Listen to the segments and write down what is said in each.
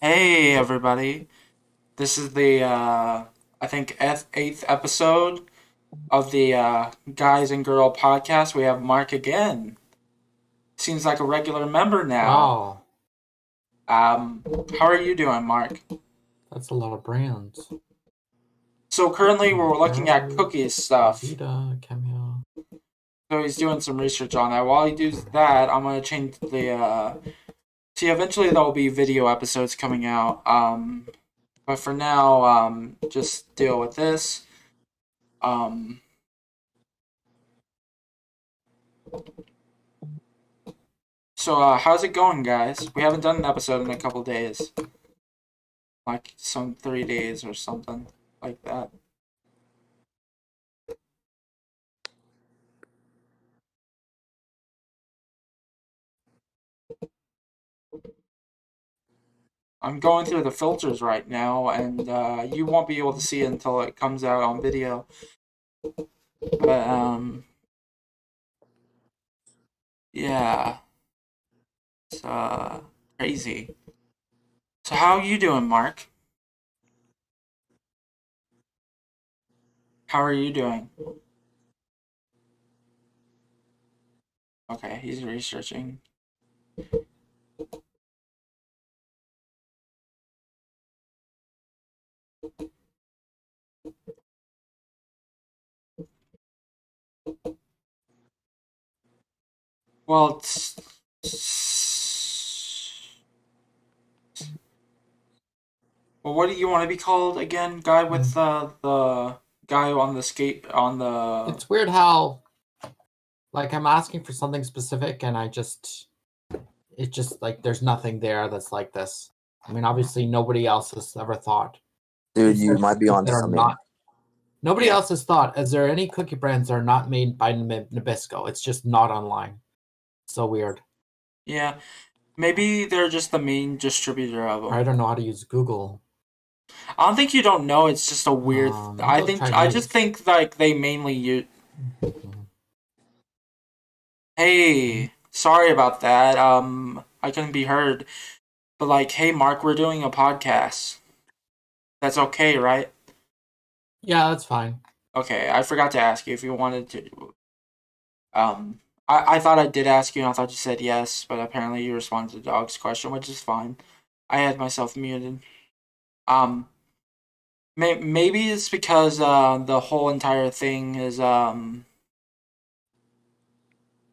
Hey everybody. This is the uh I think eighth, episode of the uh Guys and Girl podcast. We have Mark again. Seems like a regular member now. Wow, Um how are you doing, Mark? that's a lot of brands. So currently we're looking at cookies stuff. Vita, Cameo. So he's doing some research on that. While he does that, I'm gonna change the uh see eventually there'll be video episodes coming out. Um but for now, um just deal with this. Um So uh how's it going guys? We haven't done an episode in a couple days. Like some three days or something like that. I'm going through the filters right now, and uh, you won't be able to see it until it comes out on video. But um, yeah, it's uh crazy. So how are you doing, Mark? How are you doing? Okay, he's researching. Well, it's, well, what do you want to be called again? Guy with uh, the guy on the skate on the. It's weird how, like, I'm asking for something specific, and I just, it's just like there's nothing there that's like this. I mean, obviously, nobody else has ever thought. Dude, you might be on that are something. not- Nobody else has thought. Is there any cookie brands that are not made by Nabisco? It's just not online. So weird. Yeah, maybe they're just the main distributor of them. I don't know how to use Google. I don't think you don't know. It's just a weird. Um, I those think I just think like they mainly use. Hey, sorry about that. Um, I couldn't be heard. But like, hey, Mark, we're doing a podcast. That's okay, right? Yeah, that's fine. Okay, I forgot to ask you if you wanted to. Um, I, I thought I did ask you, and I thought you said yes, but apparently you responded to Dog's question, which is fine. I had myself muted. Um, may, maybe it's because uh the whole entire thing is um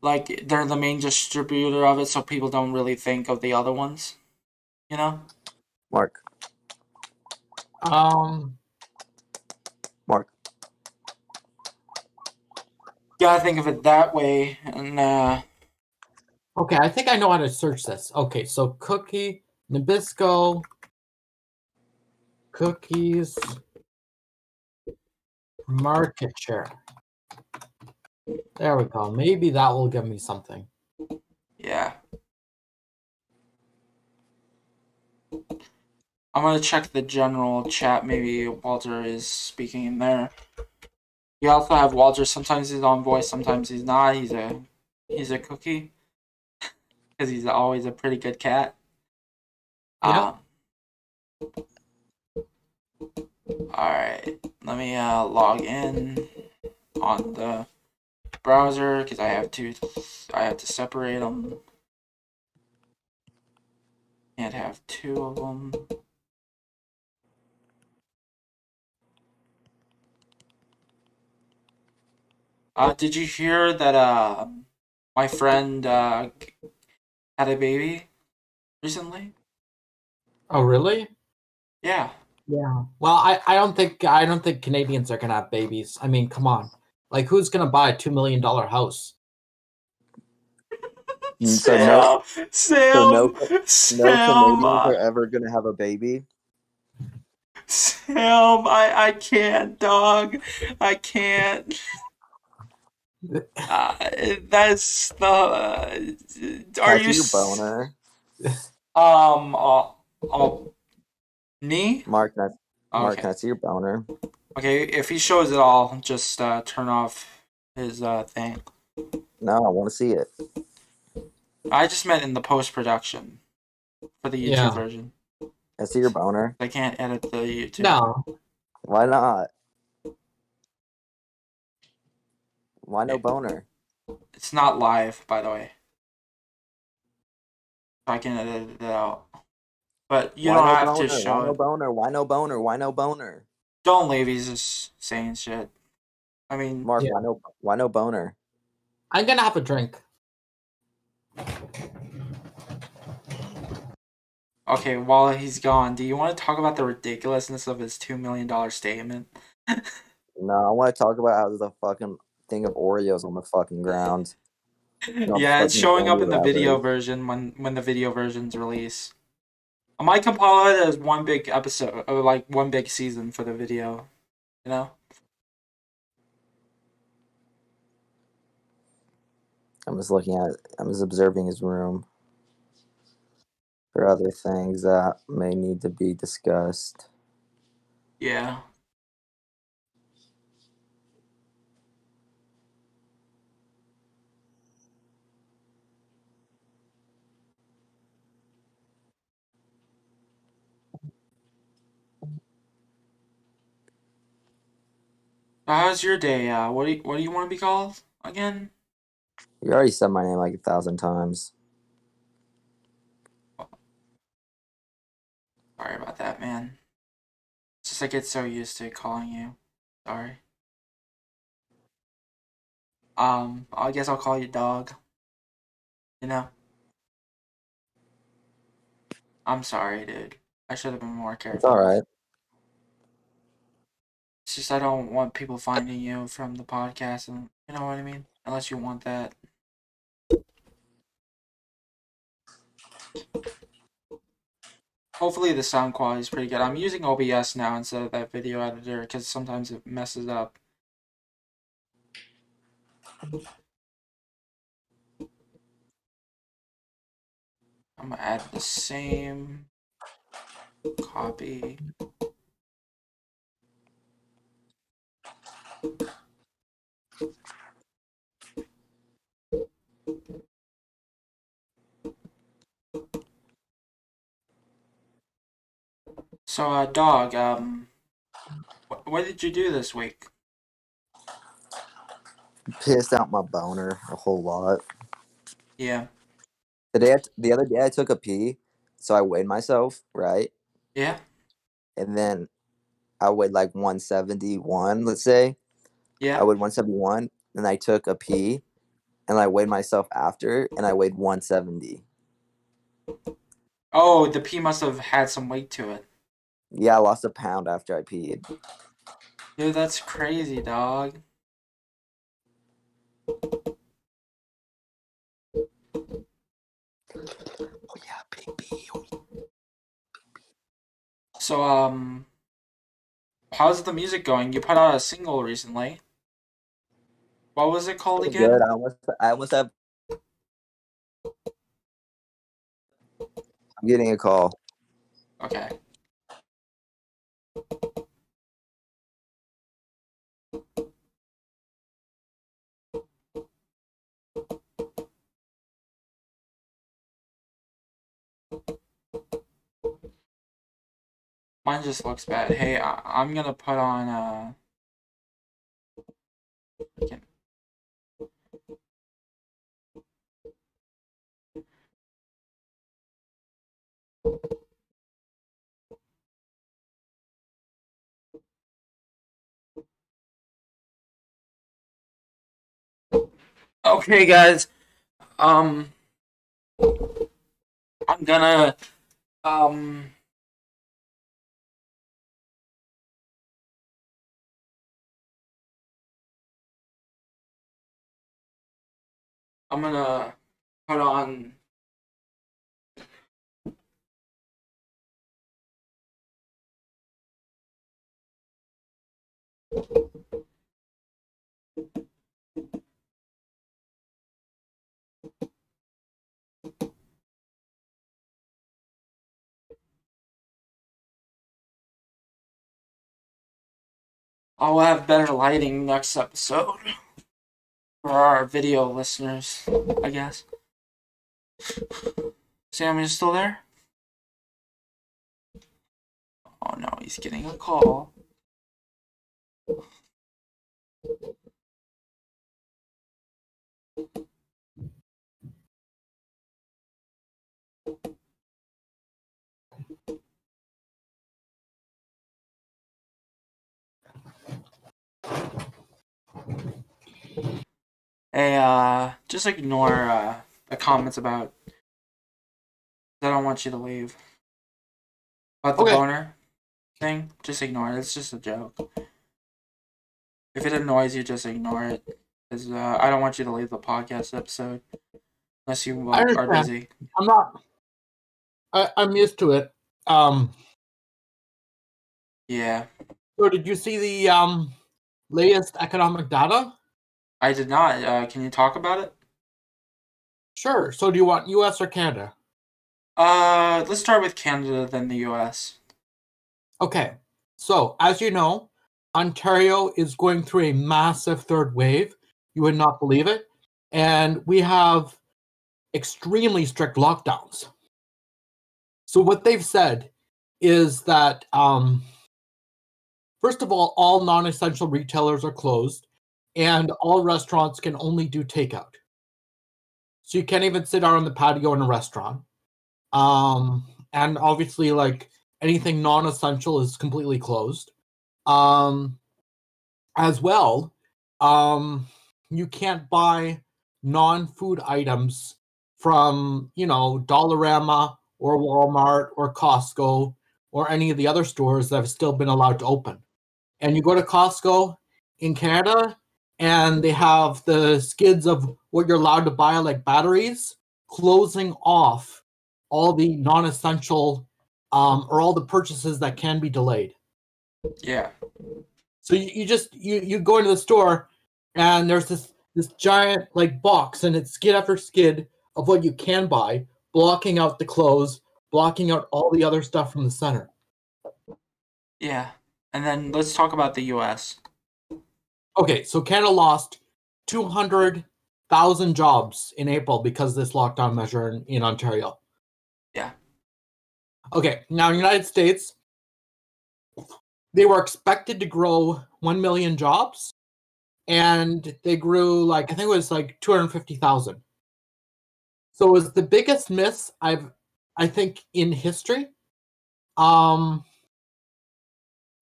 like they're the main distributor of it, so people don't really think of the other ones. You know? Mark, Um, Mark, You gotta think of it that way, and uh. okay, I think I know how to search this. Okay, so cookie, Nabisco, cookies, market share. There we go. Maybe that will give me something. Yeah. I'm gonna check the general chat. Maybe Walter is speaking in there. We also have Walter. Sometimes he's on voice, sometimes he's not. He's a he's a cookie because he's always a pretty good cat. Yeah. Um, all right. Let me uh log in on the browser because I have to I have to separate them. Can't have two of them. Uh, did you hear that uh my friend uh had a baby recently? Oh, really? Yeah. Yeah. Well, I, I don't think I don't think Canadians are gonna have babies. I mean, come on. Like, who's gonna buy a two million dollar house? Mm, so no, Sam, so no, no Canadians are ever gonna have a baby. Sam, I I can't, dog. I can't. Uh, that's the. Uh, are That's you your boner, Um. Uh, oh. Knee. Mark? That's Mark. Okay. That's your boner. Okay. If he shows it all, just uh, turn off his uh thing. No, I want to see it. I just meant in the post production for the YouTube Yeah. version. I see your boner. I can't edit the YouTube. No, Why not? Why no boner? It's not live, by the way. I can edit it out. But you Why don't no have boner? to Why show no boner? Why no boner? Why no boner? Don't leave. He's just saying shit. I mean, Mark, Yeah. why no why no boner? I'm gonna have a drink. okay, while he's gone, do you want to talk about the ridiculousness of his $2 million statement? No, I want to talk about how the a fucking thing of Oreos on the fucking ground. No, yeah, it's showing up in the video version when when the video versions release. I might compile it as one big episode, or like one big season for the video. You know? I'm just looking at. I'm just observing his room for other things that may need to be discussed. Yeah. How's your day? Uh, what do you, what do you want to be called again? You already said my name like a thousand times. Sorry about that, man. It's just I get so used to calling you. Sorry. Um, I guess I'll call you dog. You know? I'm sorry, dude. I should have been more careful. It's all right. It's just I don't want people finding you from the podcast, and you know what I mean. Unless you want that. Hopefully the sound quality is pretty good. I'm using OBS now instead of that video editor because sometimes it messes up. I'm gonna add the same copy. So, uh, dog, um, wh- what did you do this week? Pissed out my boner a whole lot. Yeah, The day, I t- the other day, I took a pee, so I weighed myself, right, yeah, and then I weighed like 171, let's say. Yeah. I weighed 171, and I took a pee, and I weighed myself after, and I weighed 170. Oh, the pee must have had some weight to it. Yeah, I lost a pound after I peed. Dude, that's crazy, dog. Oh yeah, baby. So, um, how's the music going? You put out a single recently. What was it called again? good. I almost, I almost have. I'm getting a call. Okay. Mine just looks bad. Hey, I- I'm gonna put on uh. Okay, guys. Um, I'm gonna um. I'm gonna put on. I'll have better lighting next episode for our video listeners, I guess. Sam, you still there? Oh no, he's getting a call. Hey, uh, just ignore uh, the comments about. I don't want you to leave. About the Okay. boner thing, just ignore it. It's just a joke. If it annoys you, just ignore it. Because uh, I don't want you to leave the podcast episode unless you uh, are busy. I'm not. I, I'm used to it. Um. Yeah, So did you see the um latest economic data? I did not. Uh, can you talk about it? Sure. So do you want U.S. or Canada? Uh, let's start with Canada, then the U.S. Okay. So as you know, Ontario is going through a massive third wave. You would not believe it, and we have extremely strict lockdowns. So what they've said is that um, first of all, all non-essential retailers are closed, and all restaurants can only do takeout. So you can't even sit out on the patio in a restaurant. Um, and obviously, like anything non-essential is completely closed. Um, as well, um, you can't buy non-food items from you know Dollarama or Walmart or Costco or any of the other stores that have still been allowed to open. And you go to Costco in Canada, and they have the skids of what you're allowed to buy, like batteries, closing off all the non-essential um, or all the purchases that can be delayed. Yeah. So you, you just you you go into the store and there's this this giant like box and it's skid after skid of what you can buy, blocking out the clothes, blocking out all the other stuff from the center. Yeah. And then let's talk about the U.S. Okay, so Canada lost 200,000 jobs in April because of this lockdown measure in, in Ontario. Yeah. Okay, now United States, they were expected to grow 1 million jobs and they grew like, I think it was like 250,000. So it was the biggest miss I've, I think, in history. Um,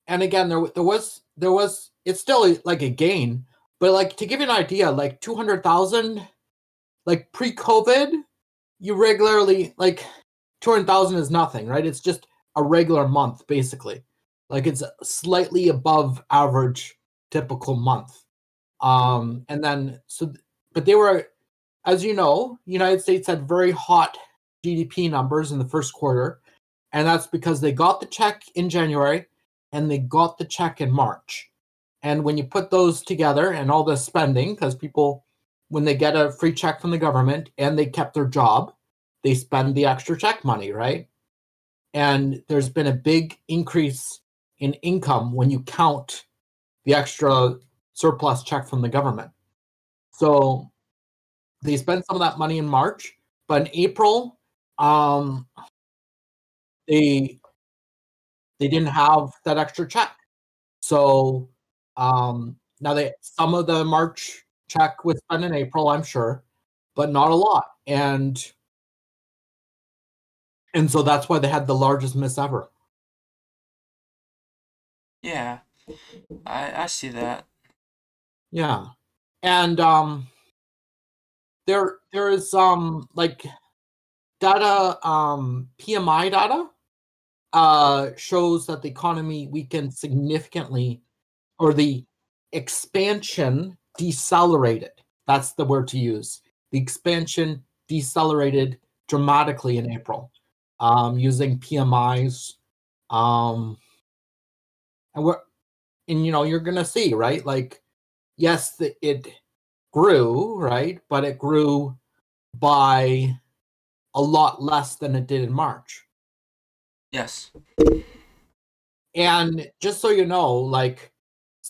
and again, there, there was, there was, it's still like a gain, but like to give you an idea, like 200,000, like pre COVID, you regularly, like 200,000 is nothing, right? It's just a regular month, basically. Like it's slightly above average typical month. Um, and then, so, but they were, as you know, United States had very hot GDP numbers in the first quarter. And that's because they got the check in January and they got the check in March. And when you put those together and all the spending, because people, when they get a free check from the government and they kept their job, they spend the extra check money, right? And there's been a big increase in income when you count the extra surplus check from the government. So they spent some of that money in March, but in April, um, they they didn't have that extra check. So um, now they some of the March check was spent in April, I'm sure, but not a lot. And and so that's why they had the largest miss ever. Yeah. I I see that. Yeah. And um there there is um like data um PMI data uh shows that the economy weakened significantly or the expansion decelerated. That's the word to use. The expansion decelerated dramatically in April um using PMIs um and we're and you know you're gonna see right like yes the, it grew right but it grew by a lot less than it did in march Yes. and just so you know like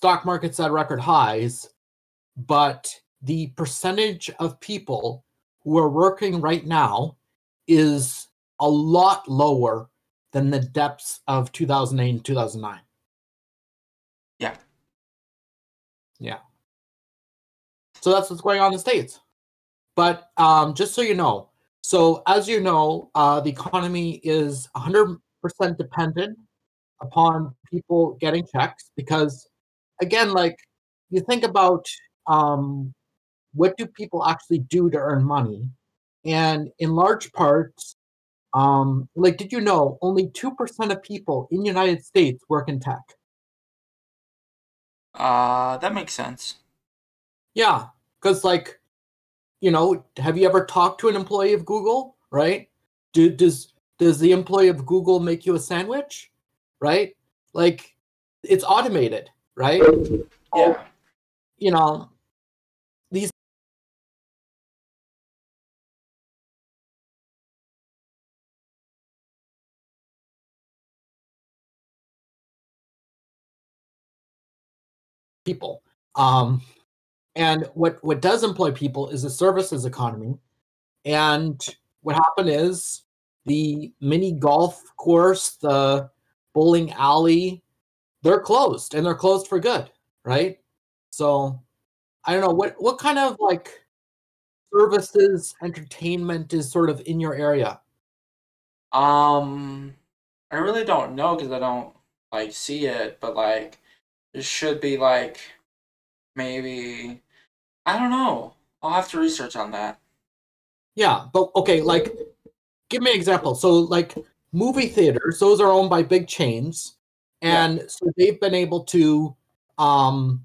stock markets at record highs but the percentage of people who are working right now is a lot lower than the depths of 2008 and 2009. Yeah. Yeah. So that's what's going on in the States. But um, just so you know, so as you know, uh, the economy is 100% dependent upon people getting checks because, again, like you think about um, what do people actually do to earn money, and in large parts, um, like did you know only two percent of people in the United States work in tech? Uh, that makes sense. Yeah, because like, you know, have you ever talked to an employee of Google? Right? Do does does the employee of Google make you a sandwich? Right? Like, it's automated, right? Yeah. You know, these people. Um, and what what does employ people is the services economy. And what happened is the mini golf course, the bowling alley, they're closed and they're closed for good, right? So I don't know what what kind of like services, entertainment is sort of in your area. Um, I really don't know because I don't like see it, but like it should be like maybe I don't know. I'll have to research on that. Yeah, but okay, like give me an example. So like movie theaters, those are owned by big chains, and so they've been able to um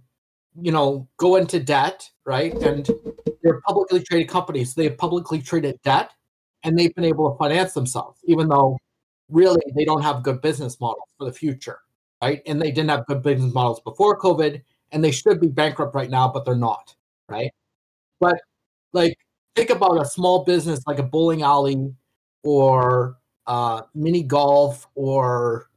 you know go into debt, right? And they're publicly traded companies. So they have publicly traded debt and they've been able to finance themselves, even though really they don't have good business models for the future, right? And they didn't have good business models before COVID, and they should be bankrupt right now, but they're not, right? But like think about a small business like a bowling alley or uh, mini golf or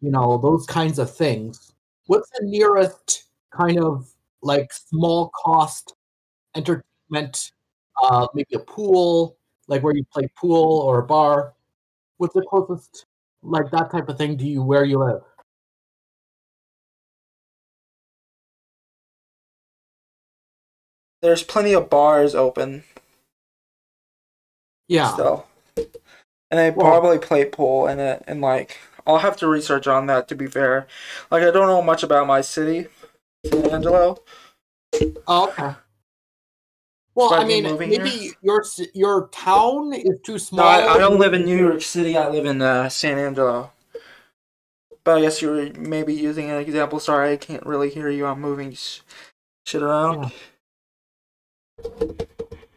you know those kinds of things. What's the nearest kind of like small cost entertainment? Uh, maybe a pool, like where you play pool or a bar. What's the closest like that type of thing to you where you live? There's plenty of bars open Yeah. still, and they Well- probably play pool in it. And like, I'll have to research on that. To be fair, like I don't know much about my city, San Angelo. Oh, okay. Well, I mean, maybe here? your your town is too No, small. I, I don't live in New York City. I live in uh, San Angelo. But I guess you were maybe using an example. Sorry, I can't really hear you. I'm moving sh- shit around.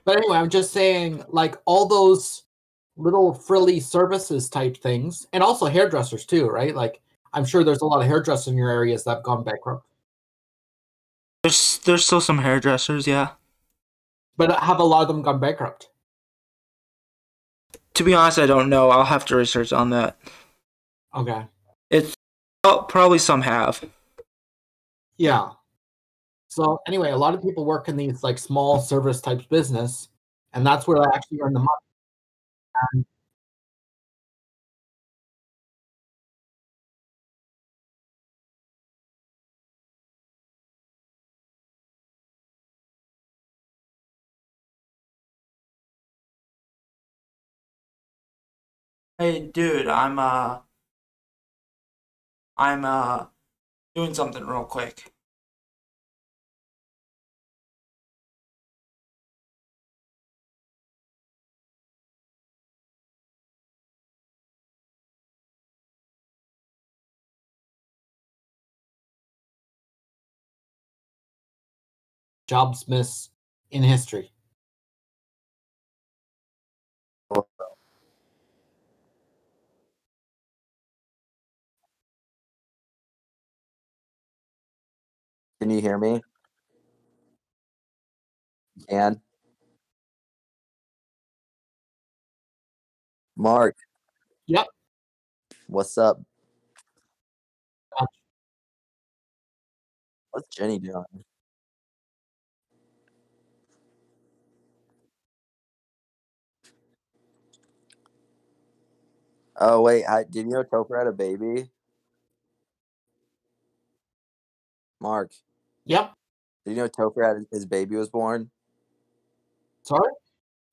But anyway, I'm just saying, like all those little frilly services type things, and also hairdressers too, right? Like I'm sure there's a lot of hairdressers in your areas that have gone bankrupt. There's there's still some hairdressers, yeah. But have a lot of them gone bankrupt? To be honest, I don't know. I'll have to research on that. Okay. It's oh, probably some have. Yeah. So anyway, a lot of people work in these like small service types business, and that's where they actually earn the money. And Hey, dude, I'm uh, I'm uh, doing something real quick. Jobs miss in history. Can you hear me? You Can Mark? Yep. What's up? What's Jenny doing? Oh wait, I, did you know Topher had a baby? Mark, Yep. did you know Topher had his baby was born? Sorry.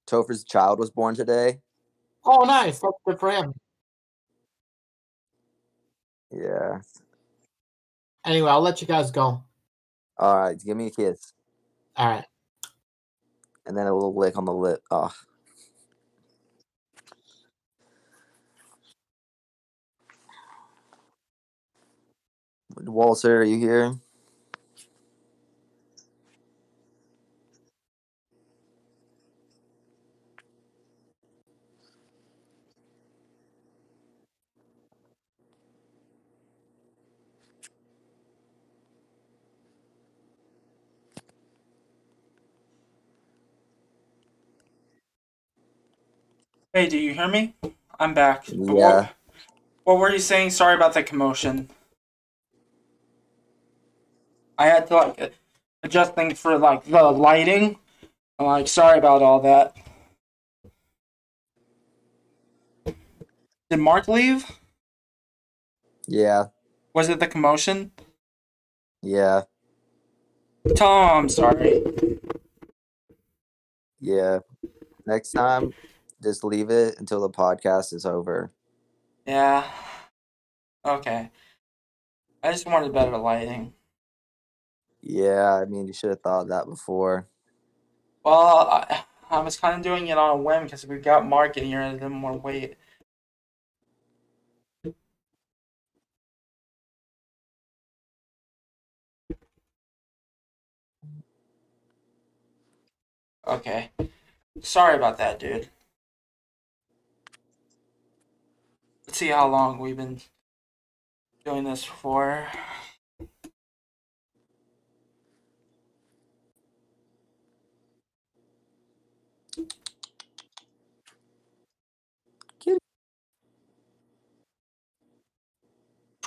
Topher's child was born today. Oh, nice. That's good for him. Yeah. Anyway, I'll let you guys go. All right, give me a kiss All right. and then a little lick on the lip. Oh, Walter, are you here? Hey, do you hear me? I'm back. Yeah. What, were you saying? Sorry about the commotion. I had to like adjust things for like the lighting. I'm like, sorry about all that. Did Mark leave? Yeah. Was it the commotion? Yeah. Tom, sorry. Yeah. Next time, just leave it until the podcast is over. Yeah. Okay. I just wanted better lighting. Yeah, I mean, you should have thought of that before. Well, I, I was kind of doing it on a whim because we got Mark in here and I didn't more wait. Okay. Sorry about that, dude. Let's see how long we've been doing this for.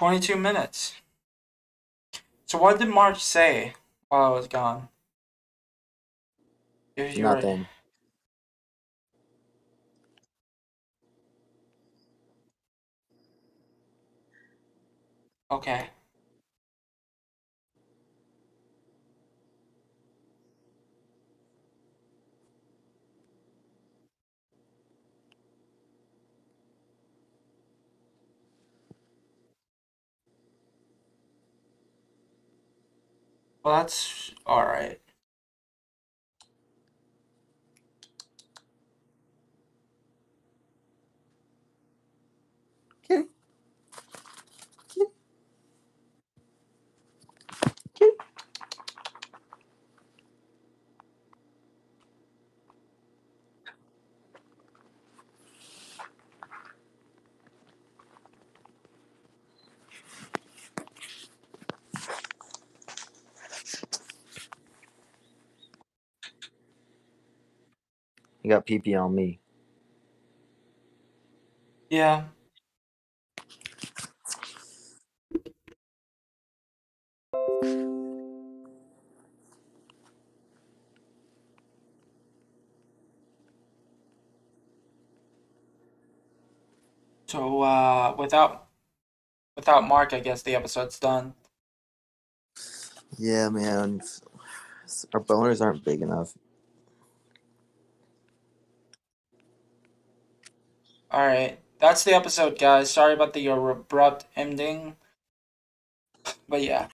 22 minutes. So what did March say while I was gone? You were- Nothing. Okay. Well, that's all right. You got pee on me. Yeah. So uh without without Mark, I guess the episode's done. Yeah, man. Our boners aren't big enough. All right. That's the episode, guys. Sorry about the abrupt ending. But yeah.